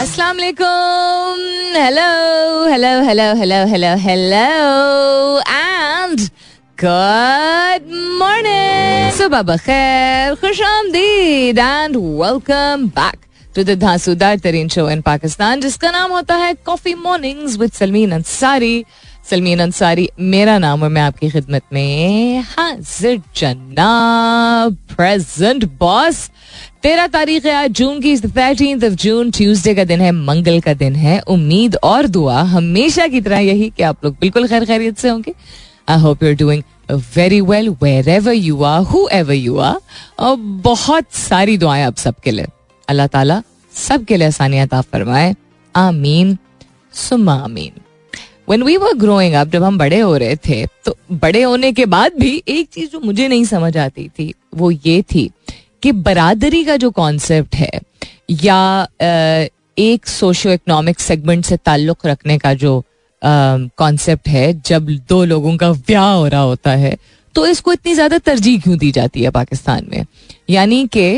अस्सलाम वालेकुम hello hello hello hello hello hello and good morning सुबह बखैर खुश आमदीद and welcome back to the धांसूदार तरीन शो इन पाकिस्तान जिसका नाम होता है coffee mornings with Salmeen Ansari Salmeen Ansari मेरा नाम और मैं आपकी खिदमत में हाजिर जन्ना प्रेजेंट बॉस तेरह तारीख आज जून की थर्टीन ऑफ जून ट्यूसडे का दिन है मंगल का दिन है उम्मीद और दुआ हमेशा की तरह यही कि आप लोग बिल्कुल खैर खैरियत से होंगे I hope you are doing very well wherever you are whoever you are बहुत सारी दुआएं आप सबके लिए अल्लाह ताला सबके लिए आसानियात आप फरमाए आमीन सुमा आमीन when we were growing up जब हम बड़े हो रहे थे तो बड़े होने के बाद भी एक चीज जो मुझे नहीं समझ आती थी वो ये थी कि बरादरी का जो कॉन्सेप्ट है या एक सोशो इकोनॉमिक सेगमेंट से ताल्लुक रखने का जो कॉन्सेप्ट है जब दो लोगों का ब्याह हो रहा होता है तो इसको इतनी ज़्यादा तरजीह क्यों दी जाती है पाकिस्तान में यानी कि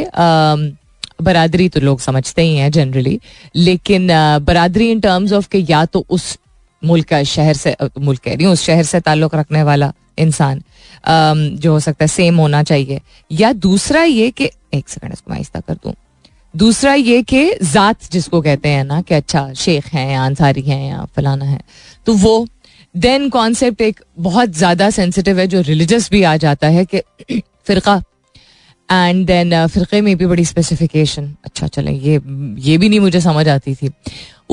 बरादरी तो लोग समझते ही हैं जनरली लेकिन बरादरी इन टर्म्स ऑफ के या तो उस मुल्क का शहर से मुल्क कह रही हूँ उस शहर से ताल्लुक़ रखने वाला इंसान जो हो सकता है सेम होना चाहिए या दूसरा ये कि एक सेकंड इसको मैं आहिस्ता कर दूँ दूसरा ये कि ज़ात जिसको कहते हैं ना कि अच्छा शेख हैं या अंसारी हैं या फलाना है तो वो देन कॉन्सेप्ट एक बहुत ज़्यादा सेंसिटिव है जो रिलीजस भी आ जाता है कि फ़िरका एंड देन फ़िरके में भी बड़ी स्पेसिफिकेशन अच्छा चलें ये ये भी नहीं मुझे समझ आती थी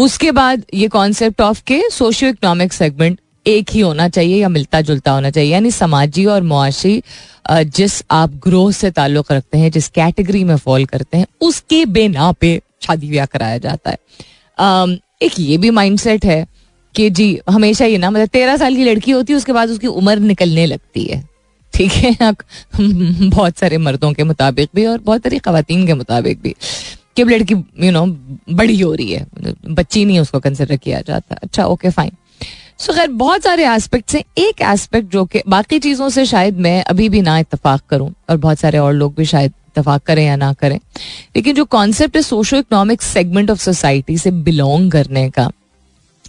उसके बाद ये कॉन्सेप्ट ऑफ के सोशियो इकोनॉमिक सेगमेंट एक ही होना चाहिए या मिलता जुलता होना चाहिए यानी समाजी और मुआशी जिस आप ग्रोह से ताल्लुक़ रखते हैं जिस कैटेगरी में फॉल करते हैं उसके बेना पे शादी ब्याह कराया जाता है एक ये भी माइंडसेट है कि जी हमेशा ये ना मतलब तेरह साल की लड़की होती है उसके बाद उसकी उम्र निकलने लगती है ठीक है बहुत सारे मर्दों के मुताबिक भी और बहुत सारी खातन के मुताबिक भी कि लड़की यू नो बड़ी हो रही है बच्ची नहीं उसको कंसिडर किया जाता अच्छा ओके फाइन सो खैर बहुत सारे एस्पेक्ट्स हैं एक एस्पेक्ट जो कि बाकी चीज़ों से शायद मैं अभी भी ना इतफाक़ करूं और बहुत सारे और लोग भी शायद इतफाक़ करें या ना करें लेकिन जो कॉन्सेप्ट है socio economic segment of society से बिलोंग करने का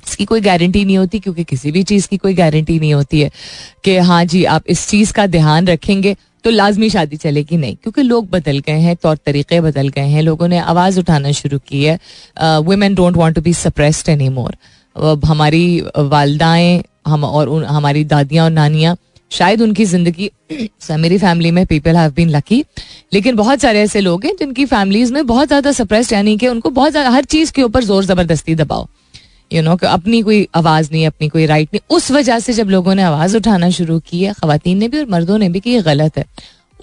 रिस्क की कोई गारंटी नहीं होती क्योंकि किसी भी चीज़ की कोई गारंटी नहीं होती है कि हाँ जी आप इस चीज़ का ध्यान रखेंगे तो लाजमी शादी चलेगी नहीं क्योंकि लोग बदल गए हैं तौर तरीके बदल गए हैं लोगों ने आवाज़ उठाना शुरू की है women don't want to be suppressed any more हमारी वालदाएँ हम और उन हमारी दादियाँ और नानियाँ शायद उनकी जिंदगी मेरी फैमिली में पीपल हैव बीन लकी लेकिन बहुत सारे ऐसे लोग हैं जिनकी फैमिलीज में बहुत ज्यादा सप्रेस्ड यानी कि उनको बहुत ज्यादा हर चीज के ऊपर जोर जबरदस्ती दबाओ यू नो अपनी कोई आवाज़ नहीं अपनी कोई राइट नहीं उस वजह से जब लोगों ने आवाज़ उठाना शुरू की है खातन ने भी और मर्दों ने भी कि ये गलत है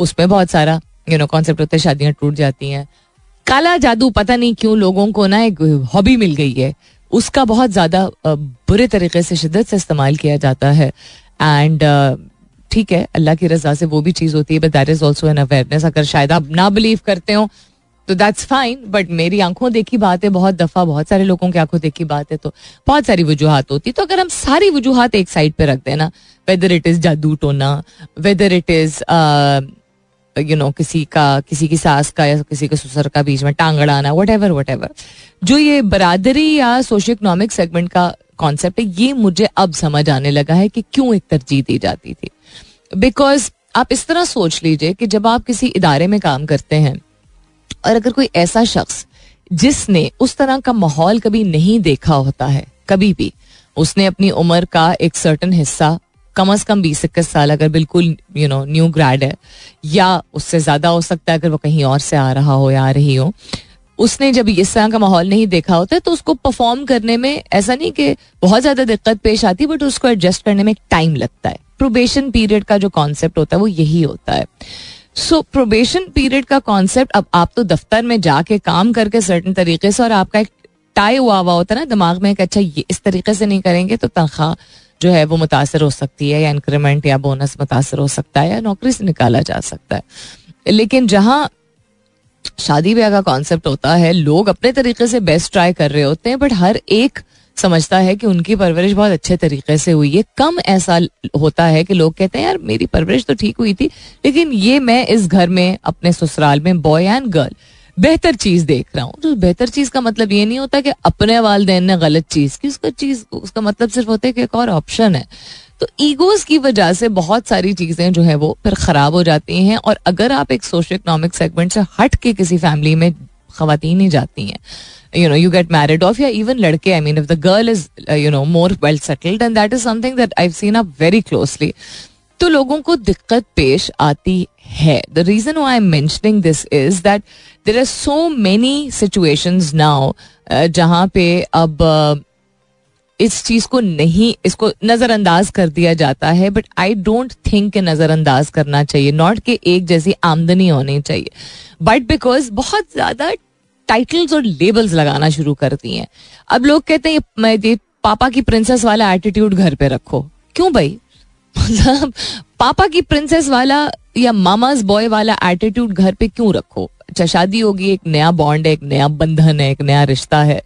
उसमें बहुत सारा यू नो कॉन्सेप्ट होता है शादियाँ टूट जाती हैं काला जादू पता नहीं क्यों लोगों को ना एक हॉबी मिल गई है उसका बहुत ज़्यादा बुरे तरीके से शिद्दत से इस्तेमाल किया जाता है एंड ठीक है अल्लाह की रजा से वो भी चीज़ होती है but that is also an awareness अगर शायद आप ना बिलीव करते हो तो दैट्स फाइन बट मेरी आंखों देखी बात है बहुत दफा बहुत सारे लोगों की आंखों देखी बात है तो बहुत सारी वजूहत होती तो अगर हम सारी वजूहत एक साइड पे रख देना वेदर इट इज जादू टोना whether it is you know किसी का किसी की सास का या किसी के ससुर का बीच में टांग आना वट एवर वट एवर जो ये बरादरी या सोशो इकोनॉमिक सेगमेंट का कॉन्सेप्ट है ये मुझे अब समझ आने लगा है कि क्यों एक तरजीह दी जाती थी बिकॉज आप इस तरह सोच लीजिए कि जब आप किसी इदारे में काम करते हैं और अगर कोई ऐसा शख्स जिसने उस तरह का माहौल कभी नहीं देखा होता है कभी भी उसने अपनी उम्र का एक सर्टन हिस्सा कम अज कम बीस इक्कीस साल अगर बिल्कुल यू नो न्यू ग्रेड है या उससे ज्यादा हो सकता है अगर वो कहीं और से आ रहा हो या आ रही हो उसने जब इस तरह का माहौल नहीं देखा होता तो उसको परफॉर्म करने में ऐसा नहीं कि बहुत ज्यादा दिक्कत पेश आती बट उसको एडजस्ट करने में टाइम लगता है प्रोबेशन पीरियड का जो कॉन्सेप्ट होता है वो यही होता है सो प्रोबेशन पीरियड का कॉन्सेप्ट अब आप तो दफ्तर में जाके काम करके सर्टन तरीके से और आपका एक टाई हुआ हुआ होता है ना दिमाग में एक अच्छा ये इस तरीके से नहीं करेंगे तो तनख्वाह जो है वो मुतासर हो सकती है या इंक्रीमेंट या बोनस मुतासर हो सकता है या नौकरी से निकाला जा सकता है लेकिन जहाँ शादी ब्याह का कॉन्सेप्ट होता है लोग अपने तरीके से बेस्ट ट्राई कर रहे होते हैं बट हर एक समझता है कि उनकी परवरिश बहुत अच्छे तरीके से हुई है कम ऐसा होता है कि लोग कहते हैं यार मेरी परवरिश तो ठीक हुई थी लेकिन ये मैं इस घर में अपने ससुराल में बॉय एंड गर्ल बेहतर चीज देख रहा हूँ तो बेहतर चीज का मतलब ये नहीं होता कि अपने वालदेन ने गलत चीज की उसका चीज उसका मतलब सिर्फ होता है कि एक और ऑप्शन है तो ईगोज की वजह से बहुत सारी चीजें जो है वो फिर खराब हो जाती हैं और अगर आप एक सोशो इकोनॉमिक सेगमेंट से हट के किसी फैमिली में खातन ही जाती हैं you know you get married off या इवन लड़के I mean if the girl is you know more well settled and that is something that I seen up very closely तो लोगों को दिक्कत पेश आती है the reason I am mentioning this is that there are so many situation now जहाँ पे अब uh, इस चीज को नहीं इसको नजरअंदाज कर दिया जाता है बट आई डोंट थिंक के नजरअंदाज करना चाहिए नॉट के एक जैसी आमदनी होनी चाहिए बट बिकॉज बहुत ज्यादा टाइटल्स और लेबल्स लगाना शुरू करती हैं अब लोग कहते हैं मैं ये पापा की प्रिंसेस वाला एटीट्यूड घर पे रखो क्यों भाई मतलब पापा की प्रिंसेस वाला या मामाज बॉय वाला एटीट्यूड घर पे क्यों रखो शादी होगी एक नया बॉन्ड है एक नया बंधन है एक नया रिश्ता है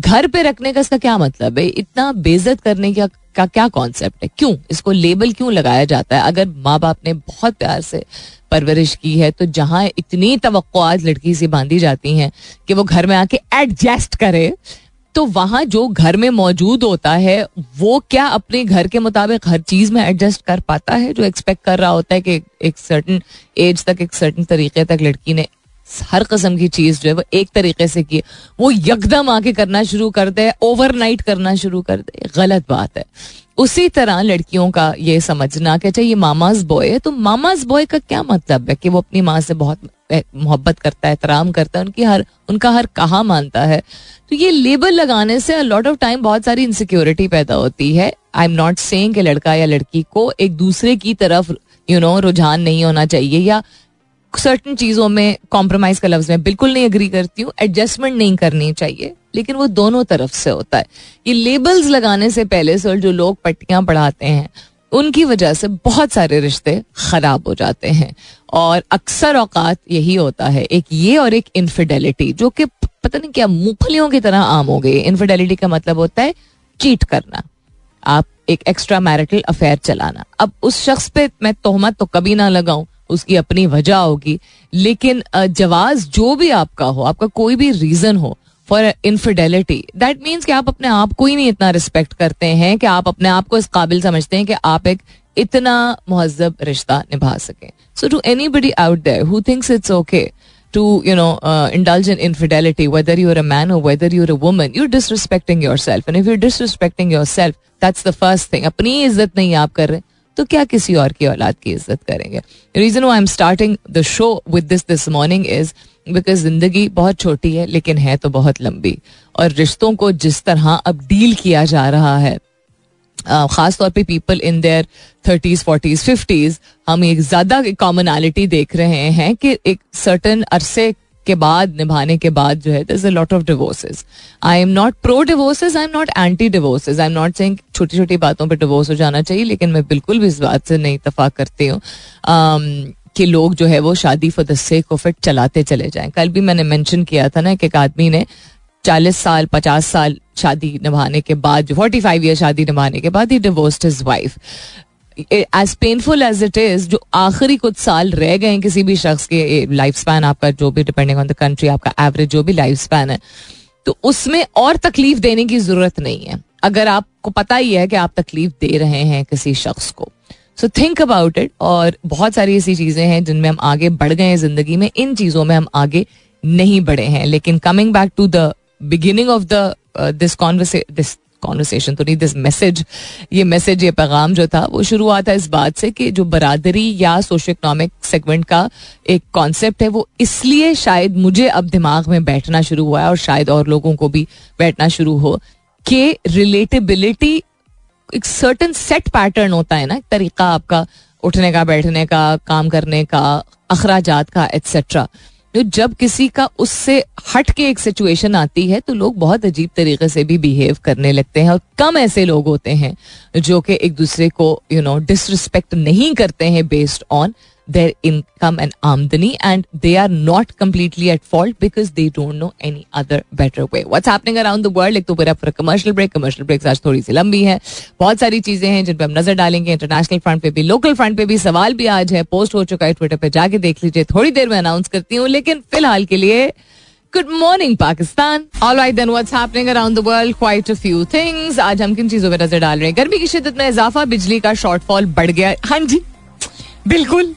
घर पे रखने का इसका क्या मतलब है इतना बेजत करने का का क्या कॉन्सेप्ट है क्यों इसको लेबल क्यों लगाया जाता है अगर माँ बाप ने बहुत प्यार से परवरिश की है तो जहां इतनी तो लड़की से बांधी जाती हैं कि वो घर में आके एडजस्ट करे तो वहां जो घर में मौजूद होता है वो क्या अपने घर के मुताबिक हर चीज़ में एडजस्ट कर पाता है जो एक्सपेक्ट कर रहा होता है कि एक सर्टन एज तक एक सर्टन तरीके तक लड़की ने हर कस्म की चीज़ जो है वो एक तरीके से की वो यकदम आके करना शुरू कर दे ओवरनाइट करना शुरू कर दे गलत बात है उसी तरह लड़कियों का ये समझना कि अच्छा ये मामाज बॉय है तो मामाज बॉय का क्या मतलब है कि वो अपनी माँ से बहुत मोहब्बत करता है एहतराम करता है उनकी हर उनका हर कहा मानता है तो ये लेबल लगाने से लॉट ऑफ टाइम बहुत सारी इनसिक्योरिटी पैदा होती है आई एम नॉट सेइंग कि लड़का या लड़की को एक दूसरे की तरफ यू नो रुझान नहीं होना चाहिए या सर्टन चीजों में कॉम्प्रोमाइज का लफ्ज में बिल्कुल नहीं अग्री करती हूँ एडजस्टमेंट नहीं करनी चाहिए लेकिन वो दोनों तरफ से होता है ये लेबल्स लगाने से पहले सर जो लोग पट्टियां पढ़ाते हैं उनकी वजह से बहुत सारे रिश्ते खराब हो जाते हैं और अक्सर औकात यही होता है एक ये और एक इनफिडेलिटी जो कि पता नहीं क्या मूंगफलियों की तरह आम हो गई इनफिडेलिटी का मतलब होता है चीट करना आप एक एक्स्ट्रा मैरिटल अफेयर चलाना अब उस शख्स पे मैं तोहमत तो कभी ना लगाऊं उसकी अपनी वजह होगी लेकिन जवाज जो भी आपका हो आपका कोई भी रीजन हो फॉर इनफिडेलिटी दैट मीन्स कि आप अपने आप को ही नहीं इतना रिस्पेक्ट करते हैं कि आप अपने आप को इस काबिल समझते हैं कि आप एक इतना महजब रिश्ता निभा सकें so to anybody out there who thinks it's okay to you know uh, indulge in infidelity whether man a man or whether you're a woman you're disrespecting yourself and if you're disrespecting yourself that's the first thing अपनी इज्जत नहीं आप कर रहे तो क्या किसी और की औलाद की इज्जत करेंगे reason I am starting the show with this this morning is because जिंदगी बहुत छोटी है लेकिन है तो बहुत लंबी और रिश्तों को जिस तरह अब डील किया जा रहा है खास तौर पे people in their thirties forties fifties हम एक ज्यादा कॉमनैलिटी देख रहे हैं कि एक सर्टन अरसे के बाद निभाने के बाद जो है दस a lot of divorces I am not pro divorces I am not anti divorces I am not saying छोटी छोटी बातों पर डिवोर्स हो जाना चाहिए लेकिन मैं बिल्कुल भी इस बात से नहीं इतफाक करती हूँ um, कि लोग जो है वो शादी for the sake of it चलाते चले जाएं कल भी मैंने मेंशन किया था ना कि एक आदमी ने चालीस साल पचास साल शादी निभाने के बाद फोर्टी फाइव ईयर शादी निभाने के बाद ही divorced his wife as painful as it is जो आखिरी कुछ साल रह गए किसी भी शख्स के लाइफ स्पैन आपका जो भी डिपेंडिंग ऑन द कंट्री आपका एवरेज जो भी लाइफ स्पैन है तो उसमें और तकलीफ देने की जरूरत नहीं है अगर आपको पता ही है कि आप तकलीफ दे रहे हैं किसी शख्स को सो थिंक अबाउट इट और बहुत सारी ऐसी चीजें हैं जिनमें हम आगे बढ़ गए हैं जिंदगी में इन चीजों में हम आगे नहीं बढ़े हैं लेकिन coming back to the beginning of the this converse this conversation तो नहीं दिस मैसेज ये मैसेज ये पैगाम जो था वो शुरू हुआ था इस बात से कि जो बरादरी या सोशो इकनॉमिक सेगमेंट का एक कॉन्सेप्ट है वो इसलिए शायद मुझे अब दिमाग में बैठना शुरू हुआ है और शायद और लोगों को भी बैठना शुरू हो कि रिलेटेबिलिटी एक सर्टन सेट पैटर्न होता है ना एक तरीका आपका उठने का बैठने का काम करने का अखराजात का एट्सेट्रा तो जब किसी का उससे हट के एक सिचुएशन आती है तो लोग बहुत अजीब तरीके से भी बिहेव करने लगते हैं और कम ऐसे लोग होते हैं जो कि एक दूसरे को यू नो डिसरिस्पेक्ट नहीं करते हैं based on their income and amdani and they are not completely at fault because they don't know any other better way. What's happening around the world? एक तो we're up for a commercial break. आज थोड़ी सी लंबी है बहुत सारी चीजें हैं जिन पर हम नजर डालेंगे इंटरनेशनल फ्रंट पे भी लोकल फ्रंट पे भी सवाल भी आज है पोस्ट हो चुका है ट्विटर पर जाके देख लीजिए थोड़ी देर में अनाउंस करती हूँ लेकिन फिलहाल के लिए good morning Pakistan all right then what's happening around the world quite a few things आज हम किन चीजों पर नजर डाल रहे हैं गर्मी की शिदत में इजाफा बिजली का शॉर्टफॉल बढ़ गया हाँ जी बिल्कुल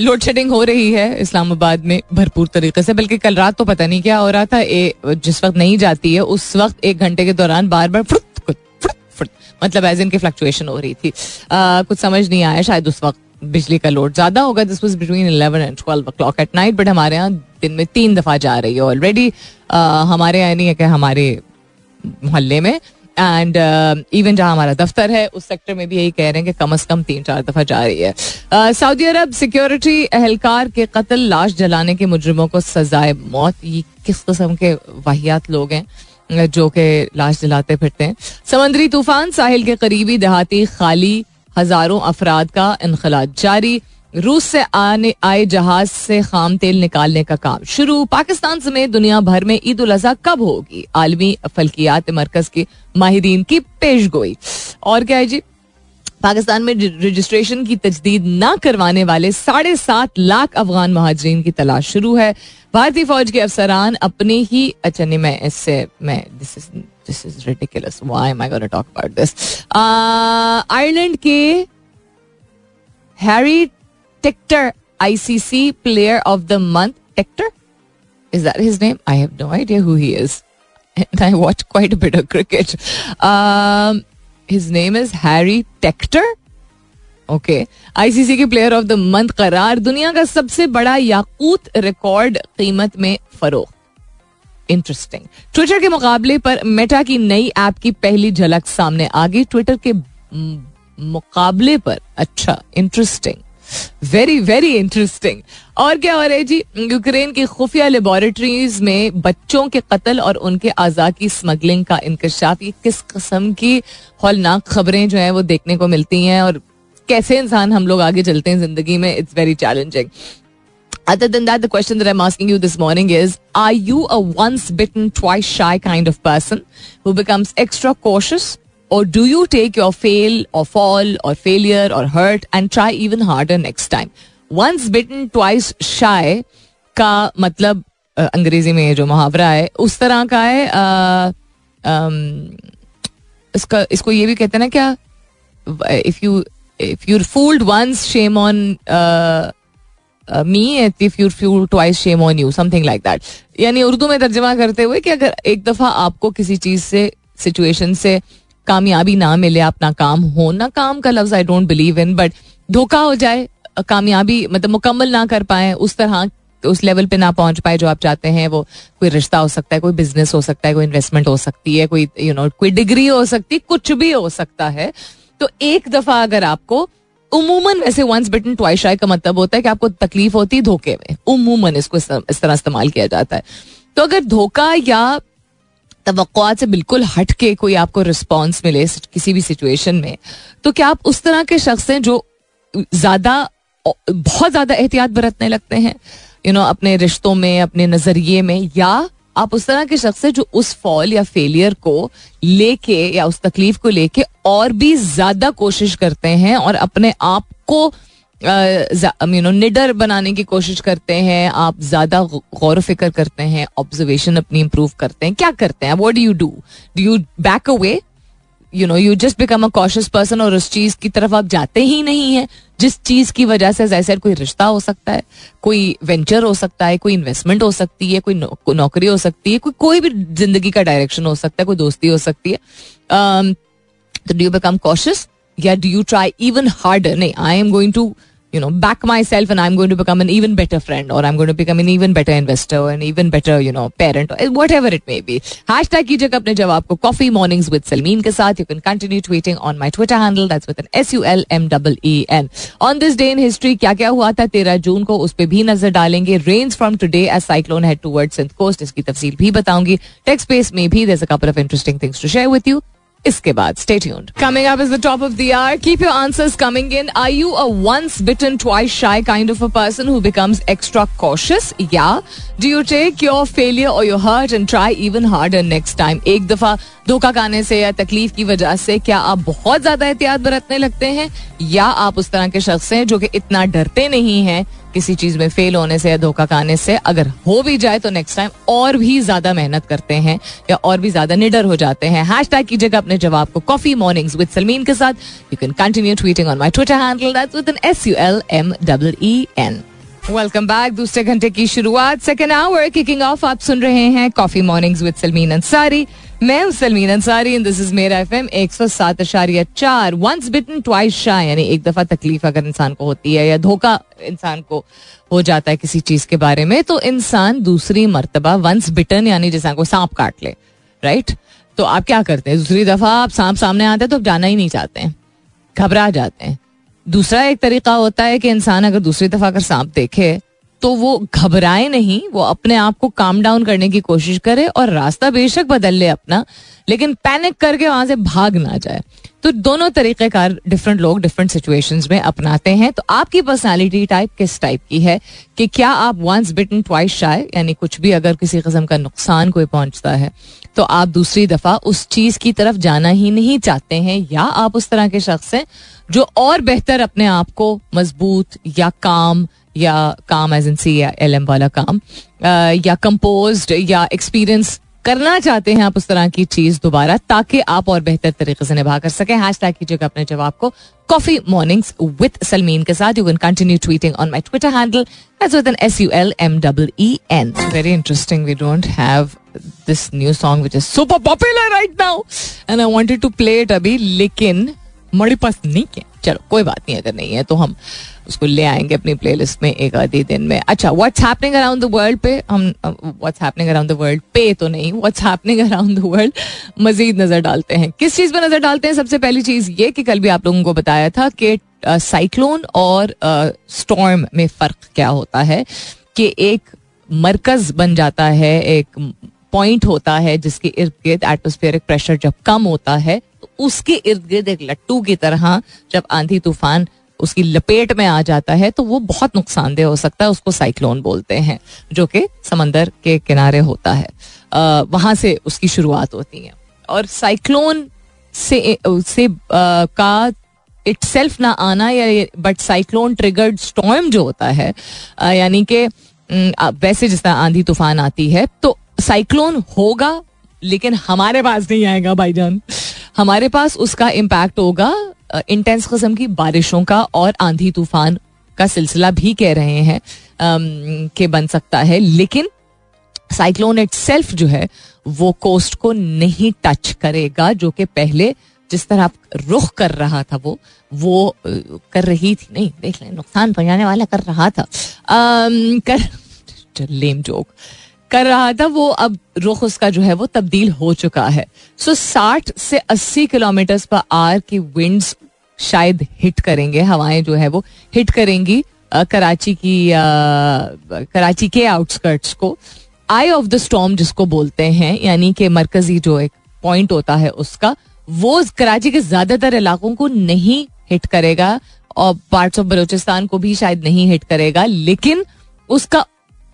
लोड शेडिंग हो रही है इस्लामाबाद में भरपूर तरीके से बल्कि कल रात तो पता नहीं क्या हो रहा था ए, जिस वक्त नहीं जाती है उस वक्त एक घंटे के दौरान बार बार फुट फुट फुट फुट मतलब एज इनकी फ्लक्चुएशन हो रही थी आ, कुछ समझ नहीं आया शायद उस वक्त बिजली का लोड ज्यादा होगा this was between eleven and twelve o'clock at night but हमारे यहाँ दिन में तीन दफा जा रही है ऑलरेडी हमारे यहाँ नहीं है कि हमारे मोहल्ले में एंड इवन जहां हमारा दफ्तर है उस सेक्टर में भी यही कह रहे हैं कि कम अज कम तीन चार दफा जा रही है सऊदी अरब सिक्योरिटी एहलकार के कत्ल लाश जलाने के मुजरमों को सजाए मौत ये किस किस्म के वाहियात लोग हैं जो कि लाश जलाते फिरते हैं समंदरी तूफान साहिल के करीबी देहाती खाली हजारों अफराद का इनखला जारी रूस से आने आए जहाज से खाम तेल निकालने का काम शुरू पाकिस्तान समेत दुनिया भर में ईद उल अजहा कब होगी आलमी फलकियात मरकज के माहरीन की पेश गोई और क्या है जी पाकिस्तान में रजिस्ट्रेशन की तजदीद न करवाने वाले साढ़े सात लाख अफगान महाजरीन की तलाश शुरू है भारतीय फौज के अफसरान अपने ही अच्छा नहीं मैं इससे मैं this is this is ridiculous am I talk about this Ireland के Harry Tector ICC player of the month Tector is that his name I have no idea who he is and I watch quite a bit of cricket Um, his name is Harry Tector. Okay ICC के player of the month करार दुनिया का सबसे बड़ा याकूत record कीमत में फरोख interesting Twitter के मुकाबले पर मेटा की नई ऐप की पहली झलक सामने आ गई ट्विटर के mm, मुकाबले पर अच्छा इंटरेस्टिंग वेरी वेरी इंटरेस्टिंग और क्या हो रहा है जी यूक्रेन की खुफिया लेबोरेटरीज में बच्चों के कत्ल और उनके आजा की स्मगलिंग का इंकशाफ ये किस कस्म की हौलनाक खबरें जो है वो देखने को मिलती हैं और कैसे इंसान हम लोग आगे चलते हैं जिंदगी में it's very challenging Other than that, the question that I'm asking you this morning is Are you a once bitten, twice shy kind of person who becomes extra cautious और do you take your fail और fall और failure और hurt and try even hard next time once bitten twice shy का मतलब अंग्रेजी में जो मुहावरा है उस तरह का है आ, इसका इसको ये भी कहते हैं ना क्या if you if you're fooled once shame on me if you're fooled twice shame on you something like that यानी उर्दू में तर्जमा करते हुए कि अगर एक दफ़ा आपको किसी चीज़ से सिचुएशन से कामयाबी ना मिले आप नाकाम हो नाकाम का लफ्ज I don't believe in but धोखा हो जाए कामयाबी मतलब मुकम्मल ना कर पाए उस तरह उस लेवल पे ना पहुंच पाए जो आप चाहते हैं वो कोई रिश्ता हो सकता है कोई बिजनेस हो सकता है कोई इन्वेस्टमेंट हो सकती है कोई यू you नो know, कोई डिग्री हो सकती है कुछ भी हो सकता है तो एक दफा अगर आपको उमूमन वैसे वंस बिटन ट्वाइस शाय का मतलब होता है कि आपको तकलीफ होती है धोखे में उमूमन इसको इस तरह इस्तेमाल किया जाता है तो अगर धोखा या तो से बिल्कुल हट के कोई आपको रिस्पॉन्स मिले किसी भी सिचुएशन में तो क्या आप उस तरह के शख्स हैं जो ज्यादा बहुत ज्यादा एहतियात बरतने लगते हैं यू नो अपने रिश्तों में अपने नजरिए में या आप उस तरह के शख्स हैं जो उस फॉल या फेलियर को लेके या उस तकलीफ को लेके और भी ज्यादा कोशिश करते हैं और अपने आप को यू नो निडर बनाने की कोशिश करते हैं आप ज्यादा गौर फिक्र करते हैं ऑब्जर्वेशन अपनी इम्प्रूव करते हैं क्या करते हैं what do you do do you back away you know you just become a cautious person और उस चीज की तरफ आप जाते ही नहीं है जिस चीज की वजह से जैसे कोई रिश्ता हो सकता है कोई वेंचर हो सकता है कोई इन्वेस्टमेंट हो सकती है कोई नौकरी हो सकती है कोई कोई भी जिंदगी का डायरेक्शन हो सकता है कोई दोस्ती हो सकती है तो do become cautious yeah, do you try even harder? Nay, I am going to, you know, back myself and I'm going to become an even better friend or I'm going to become an even better investor and even better, you know, parent or eh, whatever it may be. Hashtag कीजिए अपने जवाब को coffee mornings with Salmeen के साथ you can continue tweeting on my Twitter handle that's with N S U L M double E N on this day in history क्या क्या हुआ था तेरह जून को उस पर भी नजर डालेंगे range from today as cyclone head toward Sindh coast इसकी तफसील भी बताऊंगी टेक्स्ट स्पेस में भी there a couple of interesting things to share with you इसके बाद stay tuned coming up is the top of the hour keep your answers coming in are you a once bitten twice shy kind of a person who becomes extra cautious या do you take your failure और your hurt and try even harder next time एक दफा धोखा खाने से या तकलीफ की वजह से क्या आप बहुत ज्यादा एहतियात बरतने लगते हैं या आप उस तरह के शख्स हैं जो कि इतना डरते नहीं हैं किसी चीज में फेल होने से या धोखा खाने से अगर हो भी जाए तो नेक्स्ट टाइम और भी ज्यादा मेहनत करते हैं या और भी ज्यादा निडर हो जाते हैं हैश टैग कीजिएगा अपने जवाब को कॉफी मॉर्निंग्स विद सलमीन के साथ you can continue tweeting on my Twitter handle that's with N S U L M double E N welcome back दूसरे घंटे की शुरुआत सेकेंड आवर किकिंग ऑफ आप सुन रहे हैं coffee mornings with Salmeen Ansari मैं हूं Salmeen Ansari and this is Mera FM 107 अशारिया चार वंस बिटन ट्वाइस शाय यानी एक दफा तकलीफ अगर इंसान को होती है या धोखा इंसान को हो जाता है किसी चीज के बारे में तो इंसान दूसरी मरतबा वंस बिटन यानी जैसा को सांप काट ले राइट right? तो आप क्या करते हैं दूसरी दफा आप सांप सामने आते हैं तो आप जाना ही नहीं चाहते हैं घबरा जाते हैं दूसरा एक तरीका होता है कि इंसान अगर दूसरी दफा अगर सांप देखे तो वो घबराए नहीं वो अपने आप को काम डाउन करने की कोशिश करे और रास्ता बेशक बदल ले अपना लेकिन पैनिक करके वहां से भाग ना जाए तो दोनों तरीक़ेकार डिफरेंट लोग डिफरेंट सिचुएशन में अपनाते हैं तो आपकी पर्सनैलिटी टाइप किस टाइप की है कि क्या आप वंस बिटन ट्वाइस शाय यानी कुछ भी अगर किसी कस्म का नुकसान कोई पहुंचता है तो आप दूसरी दफ़ा उस चीज़ की तरफ जाना ही नहीं चाहते हैं या आप उस तरह के शख्स हैं जो और बेहतर अपने आप को मजबूत या काम या काम एजेंसी या एल एम वाला काम या कंपोज या एक्सपीरियंस करना चाहते हैं आप उस तरह की चीज दोबारा ताकि आप और बेहतर तरीके से निभा कर सकें हैश टैग कीजिएगा अपने जवाब को कॉफी मॉर्निंग विद सलमीन के साथ you can continue tweeting on my Twitter handle as with N S U L M double E N very interesting we don't have this new song which is super popular right now and I wanted to play it अभी लेकिन मड़ी पास नहीं है चलो कोई बात नहीं अगर नहीं है तो हम उसको ले आएंगे अपनी प्लेलिस्ट में एक आधे दिन में अच्छा what's happening around the world पे हम what's happening around the world पे तो नहीं what's happening around the world मजीद नजर डालते हैं किस चीज पर नजर डालते हैं सबसे पहली चीज ये कि कल भी आप लोगों को बताया था कि साइक्लोन और स्टॉर्म में फर्क क्या होता है कि एक मरकज बन जाता है एक पॉइंट होता है जिसके इर्द गिर्द एटमोस्फेयरिक प्रेशर जब कम होता है उसके इर्द गिर्द एक लट्टू की तरह जब आंधी तूफान उसकी लपेट में आ जाता है तो वो बहुत नुकसानदेह हो सकता है उसको साइक्लोन बोलते हैं जो कि समंदर के किनारे होता है आ, वहां से उसकी शुरुआत होती है और साइक्लोन से से आ, का इट सेल्फ ना आना या बट साइक्लोन ट्रिगर्ड स्टॉम जो होता है यानी कि वैसे जिस तरह आंधी तूफान आती है तो साइक्लोन होगा लेकिन हमारे पास नहीं आएगा भाईजान हमारे पास उसका इम्पैक्ट होगा इंटेंस कस्म की बारिशों का और आंधी तूफान का सिलसिला भी कह रहे हैं कि बन सकता है लेकिन साइक्लोन इट जो है वो कोस्ट को नहीं टच करेगा जो कि पहले जिस तरह रुख कर रहा था वो वो कर रही थी नहीं देख लें नुकसान पहुंचाने वाला कर रहा था आ, कर लेम जोक कर रहा था वो अब रुख उसका जो है वो तब्दील हो चुका है सो साठ से अस्सी किलोमीटर पर आर की विंड्स शायद हिट करेंगे हवाएं जो है वो हिट करेंगी आ, कराची की आ, कराची के आउटस्कर्ट्स को आई ऑफ द स्टॉम जिसको बोलते हैं यानी कि मरकजी जो एक पॉइंट होता है उसका वो कराची के ज्यादातर इलाकों को नहीं हिट करेगा और पार्ट्स ऑफ बलूचिस्तान को भी शायद नहीं हिट करेगा लेकिन उसका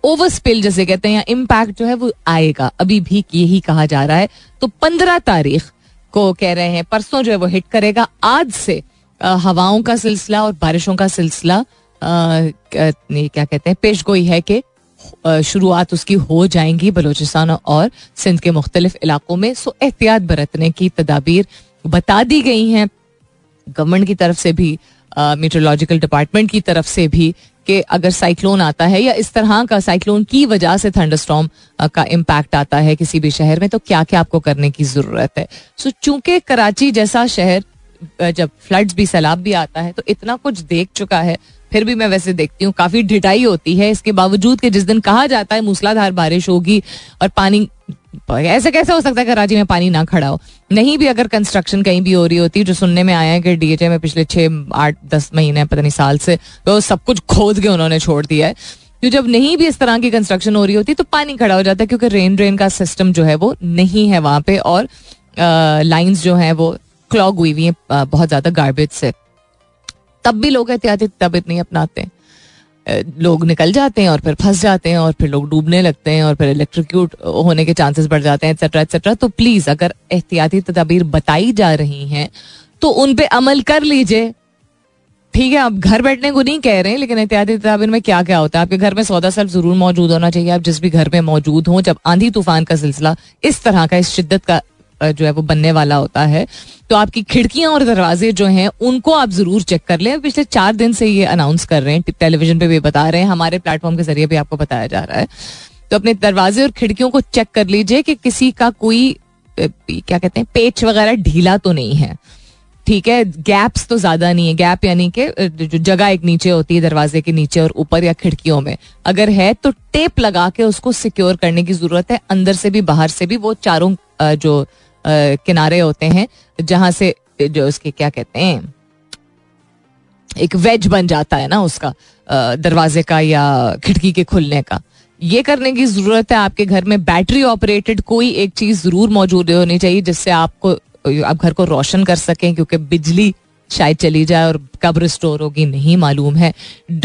ओवर स्पिल जैसे कहते हैं या इम्पैक्ट जो है वो आएगा अभी भी यही कहा जा रहा है तो पंद्रह तारीख को कह रहे हैं परसों जो है वो हिट करेगा आज से हवाओं का सिलसिला और बारिशों का सिलसिला क्या कहते हैं पेश गोई है कि शुरुआत उसकी हो जाएंगी बलोचिस्तान और सिंध के मुख्तलिफ इलाकों में सो एहतियात बरतने की तदाबीर बता दी गई हैं गवर्नमेंट की तरफ से भी मीटरोलॉजिकल डिपार्टमेंट की तरफ से भी कि अगर साइक्लोन आता है या इस तरह का साइक्लोन की वजह से थंडरस्टॉम का इम्पैक्ट आता है किसी भी शहर में तो क्या क्या आपको करने की ज़रूरत है सो so, चूंकि कराची जैसा शहर जब फ्लड्स भी सैलाब भी आता है तो इतना कुछ देख चुका है फिर भी मैं वैसे देखती हूँ काफी ढिटाई होती है इसके बावजूद कि जिस दिन कहा जाता है मूसलाधार बारिश होगी और पानी ऐसे कैसे हो सकता है कराची में पानी ना खड़ा हो नहीं भी अगर कंस्ट्रक्शन कहीं भी हो रही होती जो सुनने में आया है कि डीएचए में पिछले छह आठ दस महीने पता नहीं साल से तो सब कुछ खोद के उन्होंने छोड़ दिया है तो जब नहीं भी इस तरह की कंस्ट्रक्शन हो रही होती तो पानी खड़ा हो जाता है क्योंकि रेन ड्रेन का सिस्टम जो है वो नहीं है वहां पे और लाइन्स जो है वो क्लॉग हुई हुई है बहुत ज़्यादा गार्बेज से तब भी लोग एहतियाती तबियत नहीं अपनाते लोग निकल जाते हैं और फिर फंस जाते हैं और फिर लोग डूबने लगते हैं और फिर इलेक्ट्रिक्यूट होने के चांसेस बढ़ जाते हैं एक्सेट्रा एक्सेट्रा तो प्लीज़ अगर एहतियाती तदाबीर बताई जा रही हैं तो उन पर अमल कर लीजिए ठीक है आप घर बैठने को नहीं कह रहे हैं लेकिन एहतियाती तदाबीर में क्या क्या होता है आपके घर में सौदा सर्फ जरूर मौजूद होना चाहिए आप जिस भी घर में मौजूद हों जब आंधी तूफान का सिलसिला इस तरह का इस शिद्दत का जो है वो बनने वाला होता है तो आपकी खिड़कियां और दरवाजे जो हैं उनको आप जरूर चेक कर लें पिछले चार दिन से ये अनाउंस कर रहे हैं टेलीविजन पे भी बता रहे हैं हमारे प्लेटफॉर्म के जरिए भी आपको बताया जा रहा है तो अपने दरवाजे और खिड़कियों को चेक कर लीजिए कि किसी का कोई क्या कहते हैं पेच वगैरह ढीला तो नहीं है ठीक है गैप्स तो ज्यादा नहीं है गैप यानी कि जो जगह एक नीचे होती है दरवाजे के नीचे और ऊपर या खिड़कियों में अगर है तो टेप लगा के उसको सिक्योर करने की जरूरत है अंदर से भी बाहर से भी वो चारों जो किनारे होते हैं जहां से जो उसके क्या कहते हैं एक वेज बन जाता है ना उसका दरवाजे का या खिड़की के खुलने का ये करने की जरूरत है आपके घर में बैटरी ऑपरेटेड कोई एक चीज जरूर मौजूद होनी चाहिए जिससे आपको आप घर को रोशन कर सकें क्योंकि बिजली शायद चली जाए और कब रिस्टोर होगी नहीं मालूम है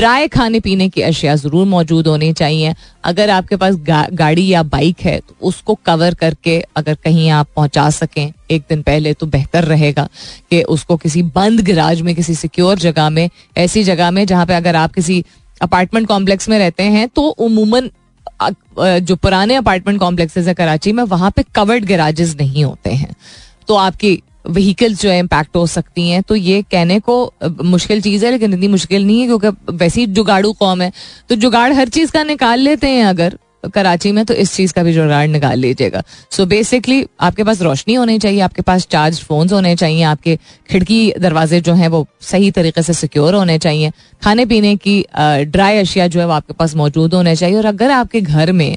ड्राई खाने पीने की अशिया ज़रूर मौजूद होनी चाहिए अगर आपके पास गा, गाड़ी या बाइक है तो उसको कवर करके अगर कहीं आप पहुंचा सकें एक दिन पहले तो बेहतर रहेगा कि उसको किसी बंद गराज में किसी सिक्योर जगह में ऐसी जगह में जहाँ पे अगर आप किसी अपार्टमेंट कॉम्प्लेक्स में रहते हैं तो उमूमन जो पुराने अपार्टमेंट कॉम्प्लेक्सेस है कराची में वहां पे कवर्ड गराजेज नहीं होते हैं तो आपकी व्हीकल्स जो है इम्पैक्ट हो सकती हैं तो ये कहने को मुश्किल चीज़ है लेकिन इतनी मुश्किल नहीं है क्योंकि वैसे ही जुगाड़ू कौम है तो जुगाड़ हर चीज़ का निकाल लेते हैं अगर कराची में तो इस चीज़ का भी जुगाड़ निकाल लीजिएगा सो बेसिकली आपके पास रोशनी होनी चाहिए आपके पास चार्ज फोन होने चाहिए आपके खिड़की दरवाजे जो हैं वो सही तरीके से सिक्योर होने चाहिए खाने पीने की ड्राई अशिया जो है वो आपके पास मौजूद होने चाहिए और अगर आपके घर में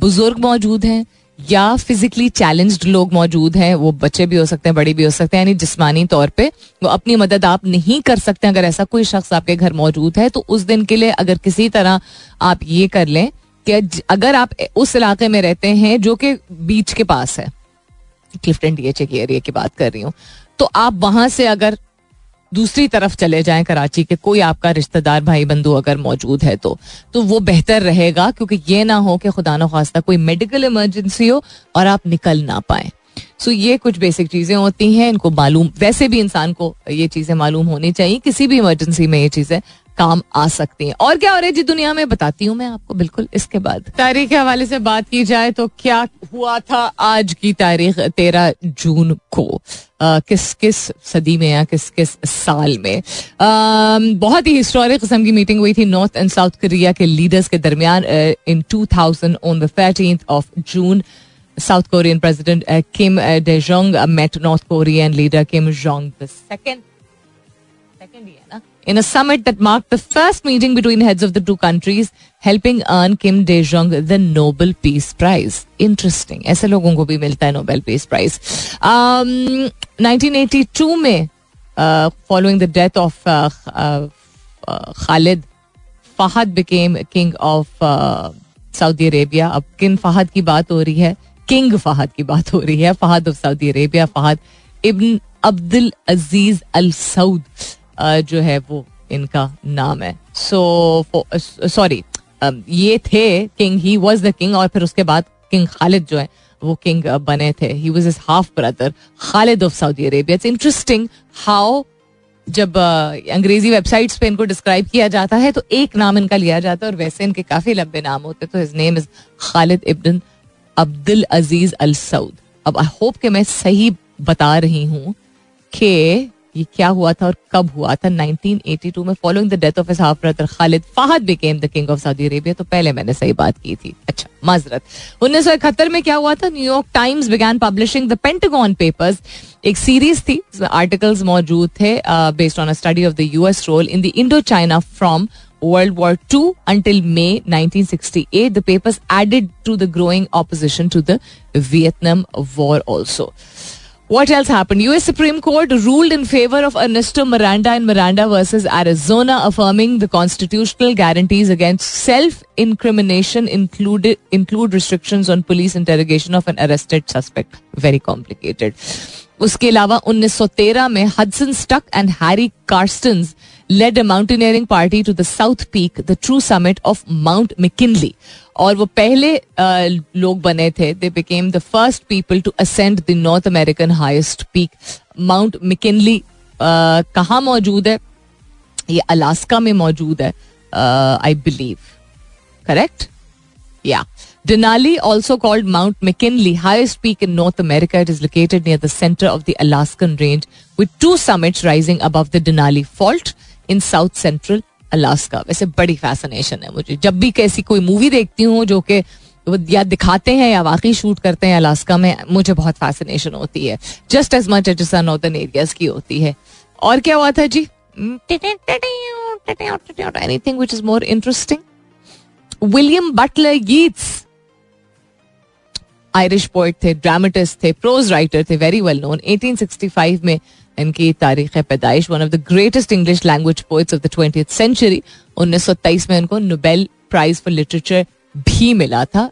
बुजुर्ग मौजूद हैं या फिजिकली चैलेंज्ड लोग मौजूद हैं वो बच्चे भी हो सकते हैं बड़े भी हो सकते हैं यानी जिसमानी तौर पे वो अपनी मदद आप नहीं कर सकते अगर ऐसा कोई शख्स आपके घर मौजूद है तो उस दिन के लिए अगर किसी तरह आप ये कर लें कि अगर आप उस इलाके में रहते हैं जो कि बीच के पास है Clifton D H A area की बात कर रही हूँ तो आप वहां से अगर दूसरी तरफ चले जाएं कराची के कोई आपका रिश्तेदार भाई बंधु अगर मौजूद है तो तो वो बेहतर रहेगा क्योंकि ये ना हो कि खुदा न खास्ता कोई मेडिकल इमरजेंसी हो और आप निकल ना पाए सो ये कुछ बेसिक चीज़ें होती हैं इनको मालूम वैसे भी इंसान को ये चीज़ें मालूम होनी चाहिए किसी भी इमरजेंसी में ये चीज़ें काम आ सकती हैं और क्या हो रहा है जी दुनिया में बताती हूँ मैं आपको बिल्कुल इसके बाद तारीख के हवाले से बात की जाए तो क्या हुआ था आज की तारीख तेरह जून को आ, किस किस सदी में या किस किस साल में आ, बहुत ही हिस्टोरिक किस्म की मीटिंग हुई थी नॉर्थ एंड साउथ कोरिया के लीडर्स के दरमियान in two thousand on thirteen of June South Korean president Kim Daejung met North Korean leader Kim Jong the second second ही है ना in a summit that marked the first meeting between heads of the two countries, helping earn Kim De Jong the Nobel Peace Prize. Interesting. ऐसे लोगों को भी मिलता है Nobel Peace Prize. Um, 1982 में of uh, uh, Khalid, Fahad became king of uh, Saudi Arabia. अब किन फाहद की बात हो रही है किंग फाहद की बात हो रही है Fahd of Saudi Arabia Fahd ibn Abdul Aziz Al Saud जो है वो इनका नाम है सो सॉरी ये थे king he was the king और फिर उसके बाद किंग खालिद जो है वो किंग बने थे he was is half brother Khalid of Saudi Arabia it's interesting how जब अंग्रेजी वेबसाइट्स पे इनको डिस्क्राइब किया जाता है तो एक नाम इनका लिया जाता है और वैसे इनके काफी लंबे नाम होते हैं तो his name is Khalid ibn Abdul Aziz Al Saud अब आई होप के मैं सही बता रही हूँ कि ये क्या हुआ था और कब हुआ था 1982 में following the death of half brother Khalid Fahd became the king of Saudi Arabia तो पहले मैंने सही बात की थी अच्छा माजरत उन्नीस में क्या हुआ था New York Times began publishing the Pentagon Papers एक सीरीज थी जिसमें आर्टिकल्स मौजूद थे based on a study of the US role in the Indo China from World War II until May 1968. The papers added to the growing opposition to the Vietnam War also. What else happened? US Supreme Court ruled in favor of Ernesto Miranda and Miranda versus Arizona, affirming the constitutional guarantees against self-incrimination included include restrictions on police interrogation of an arrested suspect. Very complicated. उसके अलावा 1913 में Hudson Stuck and Harry Karstens led a mountaineering party to the South Peak, the true summit of Mount McKinley. और वो पहले लोग बने थे they became the first people to ascend the North American highest peak Mount McKinley कहाँ मौजूद है ये अलास्का में मौजूद है आई बिलीव करेक्ट या Denali, also called Mount McKinley, highest peak in North America, it is located near the center of the Alaskan range with two summits rising above the Denali Fault in south central Alaska वैसे बड़ी fascination है मुझे जब भी कैसी कोई movie देखती हूँ जो कि या दिखाते हैं या वाकई शूट करते हैं अलास्का में मुझे बहुत फैसिनेशन होती है just as much as northern areas की होती है और क्या हुआ था जी anything which is more interesting William Butler Yeats Irish poet थे ड्रामेटिस्ट थे प्रोज राइटर थे वेरी वेल नोन 1865 में इनकी तारीख पैदाइश one of the greatest English language poets of the twenty century उन्नीस सौ तेईस में इनको नोबेल प्राइज फॉर लिटरेचर भी मिला था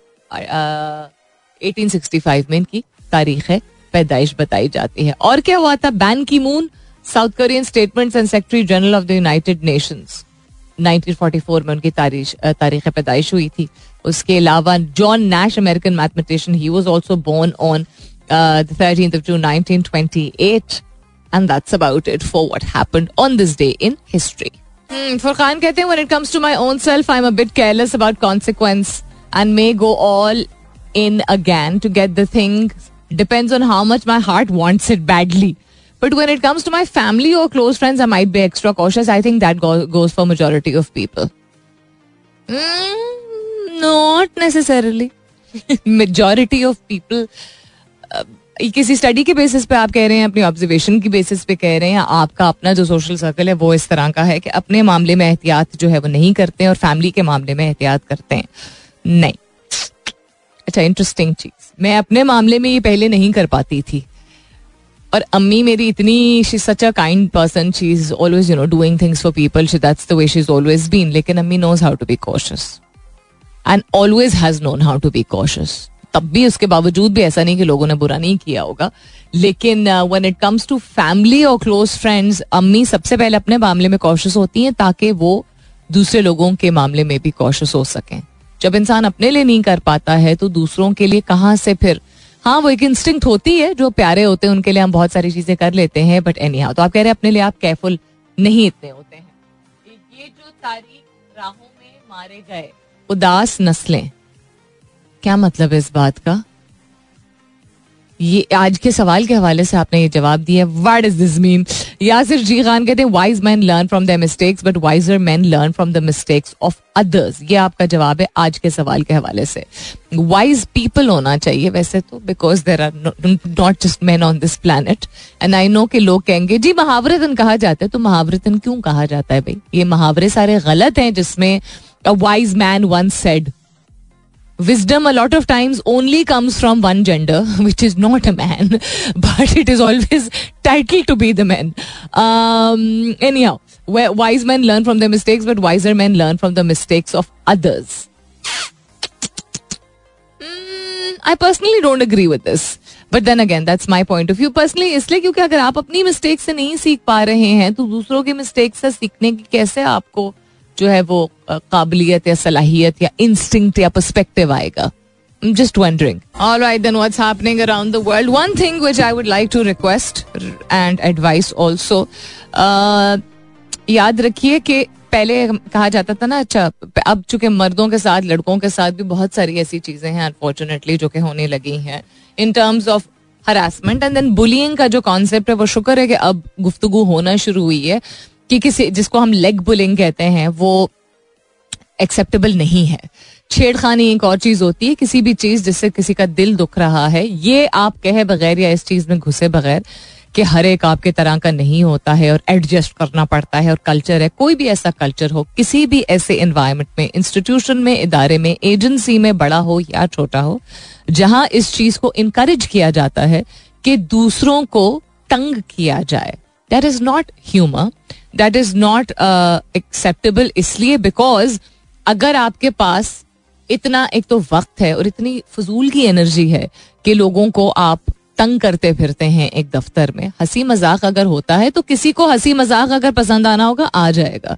एटीन सिक्सटी फाइव में इनकी तारीख पैदाइश बताई जाती है और क्या हुआ था Ban Ki Moon South Korean statement and secretary general of the United Nations 1944 में उनकी तारीख तारीख पैदाइश हुई थी उसके अलावा John Nash American mathematician he was also born on thirteen of June 1928 And that's about it for what happened on this day in history. Hmm, Furqan कहते हैं, when it comes to my own self, I'm a bit careless about consequence and may go all in again to get the thing. Depends on how much my heart wants it badly. But when it comes to my family or close friends, I might be extra cautious. I think that goes for majority of people. Hmm, not necessarily. Majority of people uh, किसी study के basis पे आप कह रहे हैं अपनी observation की basis पे कह रहे हैं आपका अपना जो सोशल सर्कल है वो इस तरह का है कि अपने मामले में एहतियात जो है वो नहीं करते हैं और फैमिली के मामले में एहतियात करते हैं नहीं अच्छा इंटरेस्टिंग चीज मैं अपने मामले में ये पहले नहीं कर पाती थी और अम्मी मेरी इतनी she such a kind person she is always you know doing things for people she that's the way she is always been लेकिन अम्मी knows how to be cautious and always has known how to be cautious तब भी उसके बावजूद भी ऐसा नहीं कि लोगों ने बुरा नहीं किया होगा लेकिन when it comes to family और क्लोज फ्रेंड्स अम्मी सबसे पहले अपने मामले में कॉशस होती हैं ताकि वो दूसरे लोगों के मामले में भी कॉशस हो सकें जब इंसान अपने लिए नहीं कर पाता है तो दूसरों के लिए कहाँ से फिर हाँ वो एक इंस्टिंग होती है जो प्यारे होते हैं उनके लिए हम बहुत सारी चीजें कर लेते हैं बट एनी हाउ तो आप कह रहे हैं अपने लिए आप केयरफुल नहीं इतने होते हैं ये जो तारीख राहों में मारे गए उदास नस्लें क्या मतलब है इस बात का ये आज के सवाल के हवाले से आपने ये जवाब दिया what is this mean Yasir ji Khan कहते हैं wise man learn from the mistakes but wiser man learn from the mistakes of others ये आपका जवाब है आज के सवाल के हवाले से वाइज पीपल होना चाहिए वैसे तो because there are not just man on this planet and I know के लोग कहेंगे जी महावरतन कहा जाता है तो महावरतन क्यों कहा जाता है भाई ये मुहावरे सारे गलत हैं जिसमें wise man one said wisdom a lot of times only comes from one gender which is not a man but it is always titled to be the man um anyhow where wise men learn from their mistakes but wiser men learn from the mistakes of others mm, i personally don't agree with this but then again that's my point of view personally इसलिए क्योंकि अगर आप अपनी mistake से नहीं सीख पा रहे हैं तो दूसरों की मिस्टेक से सीखने की कैसे आपको जो है वो काबिलियत या सलाहियत या इंस्टिंग या परस्पेक्टिव आएगा just just wondering. All right, then what's happening around the world? One thing which I would like to request and advice also. याद रखिए कि पहले कहा जाता था ना अच्छा अब चूंकि मर्दों के साथ लड़कों के साथ भी बहुत सारी ऐसी चीजें हैं अनफॉर्चुनेटली जो कि होने लगी हैं in terms of harassment and then bullying का जो कॉन्सेप्ट है वो शुक्र है कि अब गुफ्तगु होना शुरू हुई है कि किसी जिसको हम लेग बुलिंग कहते हैं वो एक्सेप्टेबल नहीं है छेड़खानी एक और चीज होती है किसी भी चीज जिससे किसी का दिल दुख रहा है ये आप कहे बगैर या इस चीज में घुसे बगैर कि हर एक आपके तरह का नहीं होता है और एडजस्ट करना पड़ता है और कल्चर है कोई भी ऐसा कल्चर हो किसी भी ऐसे इन्वायरमेंट में इंस्टीट्यूशन में इदारे में एजेंसी में बड़ा हो या छोटा हो जहां इस चीज को इनक्रेज किया जाता है कि दूसरों को तंग किया जाए that is not humour that is not acceptable इसलिए बिकॉज अगर आपके पास इतना एक तो वक्त है और इतनी फजूल की एनर्जी है कि लोगों को आप तंग करते फिरते हैं एक दफ्तर में हंसी मजाक अगर होता है तो किसी को हंसी मजाक अगर पसंद आना होगा आ जाएगा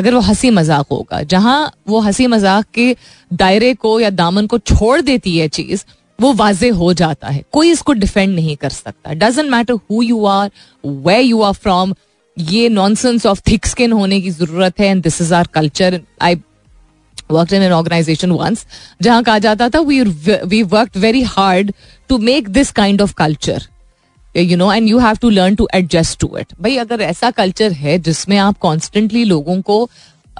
अगर वो हंसी मजाक होगा जहां वो हंसी मजाक के दायरे को या दामन को छोड़ देती है चीज वो वाजे हो जाता है कोई इसको डिफेंड नहीं कर सकता doesn't matter who you are where you are from ये नॉनसेंस ऑफ थिक स्किन होने की जरूरत है and this is our culture I work in an organisation once जहां कहा जाता था we we work very hard to make this kind of culture you know and you have to learn to adjust to it भाई अगर ऐसा culture है जिसमें आप कॉन्स्टेंटली लोगों को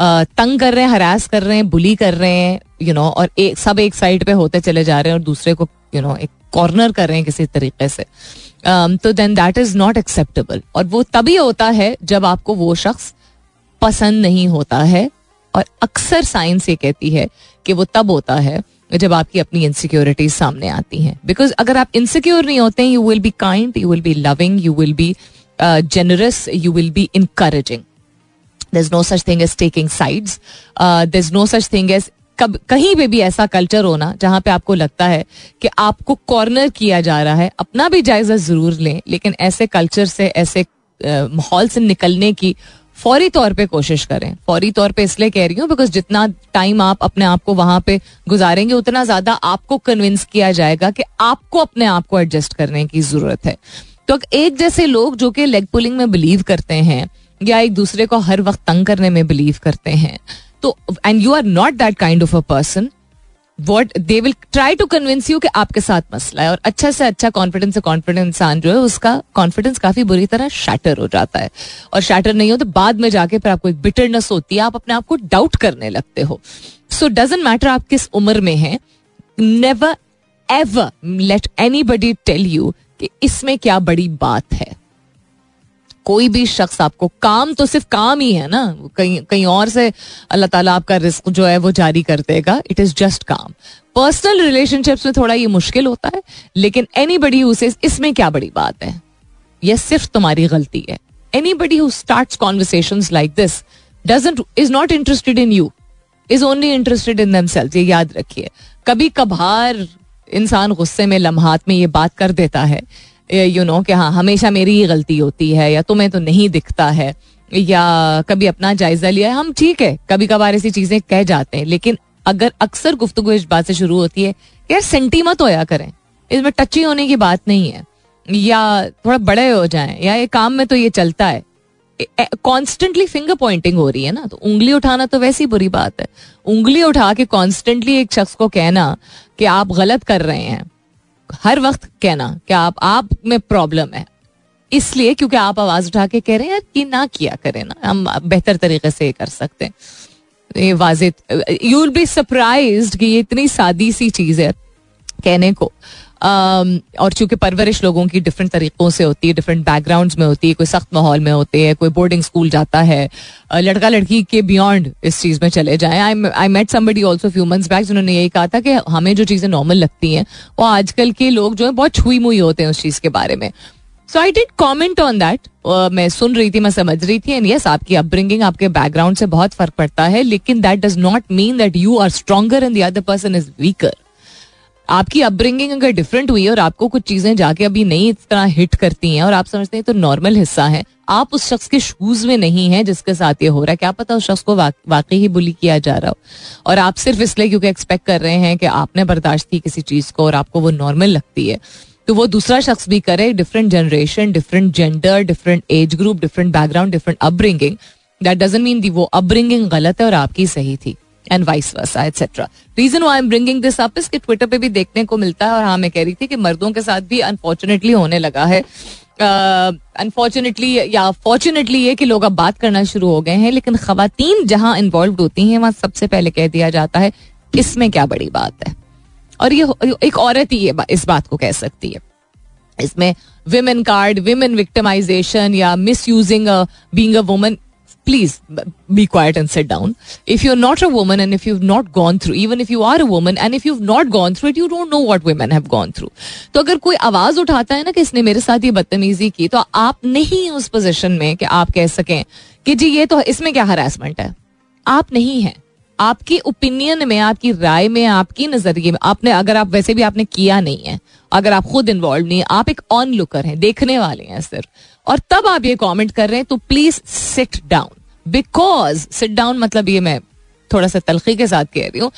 तंग कर रहे हैं हरास कर रहे हैं बुली कर रहे हैं यू नो और एक सब एक साइड पे होते चले जा रहे हैं और दूसरे को यू नो एक कॉर्नर कर रहे हैं किसी तरीके से um, तो then that is not acceptable और वो तभी होता है जब आपको वो शख्स पसंद नहीं होता है और अक्सर साइंस ये कहती है कि वो तब होता है जब आपकी अपनी इनसिक्योरिटीज सामने आती हैं बिकॉज अगर आप इनसिक्योर नहीं होते हैं you will be kind you will be loving you will be generous you will be encouraging there's no such thing as taking sides uh, there's no such thing as कब कहीं पे भी ऐसा कल्चर होना जहाँ पे आपको लगता है कि आपको कॉर्नर किया जा रहा है अपना भी जायजा जरूर लें लेकिन ऐसे कल्चर से ऐसे माहौल से निकलने की फौरी तौर पे कोशिश करें फौरी तौर पे इसलिए कह रही हूँ बिकॉज जितना टाइम आप अपने आप को वहां पे गुजारेंगे उतना ज्यादा आपको कन्विंस किया जाएगा कि आपको अपने आप को एडजस्ट करने की जरूरत है तो एक जैसे लोग जो कि लेग पुलिंग में बिलीव करते हैं या एक दूसरे को हर वक्त तंग करने में बिलीव करते हैं तो and you are not that kind of a person what they will try to convince you कि आपके साथ मसला है और अच्छा से अच्छा कॉन्फिडेंस से कॉन्फिडेंस इंसान जो है उसका कॉन्फिडेंस काफी बुरी तरह शैटर हो जाता है और शैटर नहीं हो तो बाद में जाके फिर आपको एक बिटरनेस होती है आप अपने आप को डाउट करने लगते हो सो डजेंट मैटर आप किस उम्र में हैं never ever let anybody tell you कि इसमें क्या बड़ी बात है कोई भी शख्स आपको काम तो सिर्फ काम ही है ना कहीं कहीं और से अल्लाह ताला आपका रिस्क जो है वो जारी कर देगा इट इज़ जस्ट काम पर्सनल रिलेशनशिप्स में थोड़ा ये मुश्किल होता है लेकिन एनी बडी इसमें क्या बड़ी बात है यह सिर्फ तुम्हारी गलती है anybody start conversation like this doesn't is not interested in you is only interested in them ये याद रखिए कभी कभार इंसान गुस्से में लम्हात में ये बात कर देता है यू नो कि हाँ हमेशा मेरी ही गलती होती है या तुम्हें तो, तो नहीं दिखता है या कभी अपना जायजा लिया है हम ठीक है कभी कभार ऐसी चीजें कह जाते हैं लेकिन अगर अक्सर गुफ्तु इस बात से शुरू होती है यार सेंटी मत होया करें इसमें टची होने की बात नहीं है या थोड़ा बड़े हो जाए या ये काम में तो ये चलता है कॉन्स्टेंटली फिंगर पॉइंटिंग हो रही है ना तो उंगली उठाना तो वैसी बुरी बात है उंगली उठा के कॉन्स्टेंटली एक शख्स को कहना कि आप गलत कर रहे हैं हर वक्त कहना कि आप आप में प्रॉब्लम है इसलिए क्योंकि आप आवाज उठा के कह रहे हैं कि ना किया करें ना हम बेहतर तरीके से कर सकते हैं ये Wajid you will be surprise कि ये इतनी सादी सी चीज है कहने को Um, और चूंकि परवरिश लोगों की डिफरेंट तरीक़ों से होती है डिफरेंट बैकग्राउंड में होती है कोई सख्त माहौल में होते हैं कोई बोर्डिंग स्कूल जाता है लड़का लड़की के बियॉन्ड इस चीज़ में चले जाए I met somebody also few months back उन्होंने यही कहा था कि हमें जो चीज़ें नॉर्मल लगती हैं वो आजकल के लोग जो है बहुत छुई मुई होते हैं उस चीज़ के बारे में so I did comment on that मैं सुन रही थी मैं समझ रही थी एंड यस yes, आपकी अपब्रिंगिंग आपके बैकग्राउंड से बहुत फर्क पड़ता है लेकिन that does not mean that you are stronger and the other person is weaker आपकी अपब्रिंगिंग अगर डिफरेंट हुई है और आपको कुछ चीजें जाके अभी नहीं इस तरह हिट करती हैं और आप समझते हैं तो नॉर्मल हिस्सा है आप उस शख्स के शूज में नहीं हैं जिसके साथ ये हो रहा है क्या पता उस शख्स को वाकई ही बुली किया जा रहा हो और आप सिर्फ इसलिए क्योंकि एक्सपेक्ट कर रहे हैं कि आपने बर्दाश्त की किसी चीज को और आपको वो नॉर्मल लगती है तो वो दूसरा शख्स भी करे different generation different gender different age group different background different upbringing that doesn't mean the वो अपब्रिंगिंग गलत है और आपकी सही थी and vice versa etcetera reason I am bringing this up इसके ट्विटर पे भी देखने को मिलता है और हाँ मैं कह रही थी कि मर्दों के साथ भी अनफॉर्चुनेटली होने लगा है अनफॉर्चुनेटली uh, या फॉर्चुनेटली ये कि लोग अब बात करना शुरू हो गए हैं लेकिन खातन जहां इन्वॉल्व होती हैं वहां सबसे पहले कह दिया जाता है इसमें क्या बड़ी बात है और ये एक औरत ही ये इस बात को कह सकती है इसमें विमेन कार्ड विमेन विक्टिमाइजेशन या misusing being a woman please be quiet and sit down if you are not a woman and if you not gone through even if you are a woman and if you not gone through it you don't know what women have gone through तो अगर कोई आवाज उठाता है ना कि इसने मेरे साथ ये बदतमीजी की तो आप नहीं उस पोजिशन में कि आप कह सकें कि जी ये तो इसमें क्या हरासमेंट है आप नहीं है आपकी ओपिनियन में आपकी राय में आपकी नजरिए में आपने अगर आप वैसे भी आपने किया नहीं है अगर आप खुद इन्वॉल्व नहीं है आप एक ऑन लुकर हैं देखने वाले हैं सिर्फ और तब आप ये कमेंट कर रहे हैं तो please sit down because sit down मतलब ये मैं थोड़ा सा तलखी के साथ कह रही हूँ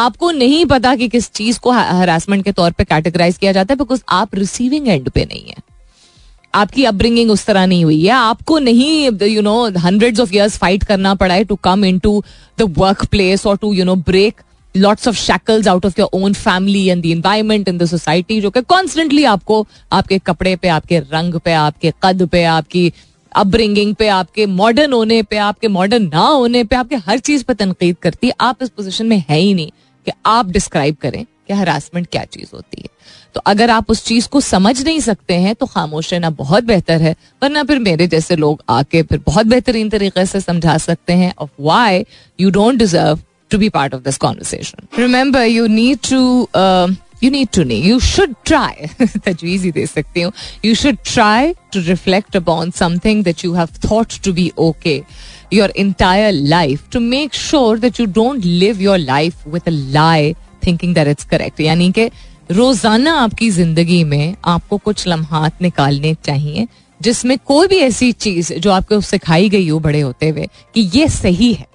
आपको नहीं पता कि किस चीज को हरासमेंट के तौर पे कैटेगराइज किया जाता है बिकॉज आप रिसीविंग एंड पे नहीं है आपकी अपब्रिंगिंग उस तरह नहीं हुई है आपको नहीं you know hundred of years fight करना पड़ा है to come in to the work place और to you know break lots of shackles out of your own family and the environment in the society जो कि constantly आपको आपके कपड़े पे आपके रंग पे आपके कद पे आपकी अपब्रिंगिंग पे आपके मॉडर्न होने पे आपके मॉडर्न ना होने पे आपके हर चीज पर तनकीद करती है आप इस पोजिशन में है ही नहीं कि आप डिस्क्राइब करें कि हरासमेंट क्या चीज होती है तो अगर आप उस चीज को समझ नहीं सकते हैं तो खामोश रहना बहुत बेहतर है वरना फिर मेरे जैसे लोग आके फिर बहुत बेहतरीन तरीके से समझा सकते हैं of why you don't deserve to be part of this conversation remember you need to you need to knee you should try तजवीज ही दे सकती हूँ you should try to reflect upon something that you have thought to be okay your entire life to make sure that you don't live your life with a lie thinking that it's correct यानी कि रोजाना आपकी जिंदगी में आपको कुछ लम्हात निकालने चाहिए जिसमें कोई भी ऐसी चीज जो आपको सिखाई गई हो बड़े होते हुए कि ये सही है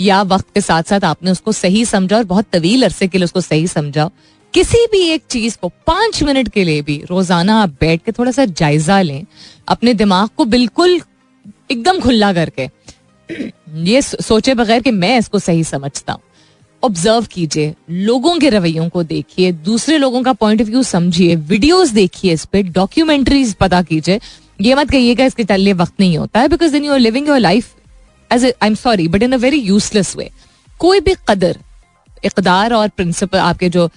या वक्त के साथ साथ आपने उसको सही समझा और बहुत तवील अरसे के लिए उसको सही समझा किसी भी एक चीज को पांच मिनट के लिए भी रोजाना आप बैठ के थोड़ा सा जायजा लें अपने दिमाग को बिल्कुल एकदम खुला करके ये सोचे बगैर कि मैं इसको सही समझता हूँ ऑब्जर्व कीजिए लोगों के रवैयों को देखिए दूसरे लोगों का पॉइंट ऑफ व्यू समझिए वीडियोस देखिए इस पर डॉक्यूमेंट्रीज पता कीजिए ये मत कहिएगा इसके चलने वक्त नहीं होता है because then you are living your life as I am sorry but in a very useless way कोई भी कदर इकदार और प्रिंसिपल आपके जो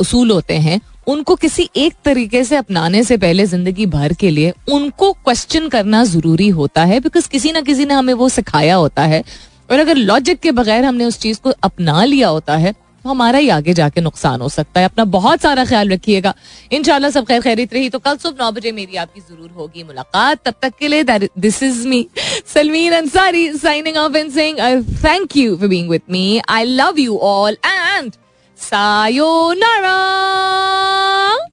उसूल होते हैं उनको किसी एक तरीके से अपनाने से पहले जिंदगी भर के लिए उनको क्वेश्चन करना जरूरी होता है बिकॉज किसी ना किसी ने हमें वो सिखाया होता है और अगर लॉजिक के बगैर हमने उस चीज को अपना लिया होता है हमारा ही आगे जाके नुकसान हो सकता है अपना बहुत सारा ख्याल रखिएगा इन सब खैर खैरित रही तो कल सुबह नौ बजे मेरी आपकी जरूर होगी मुलाकात तब तक के लिए this is me Salmeen Ansari signing off and saying thank you for being with me I love you all and sayonara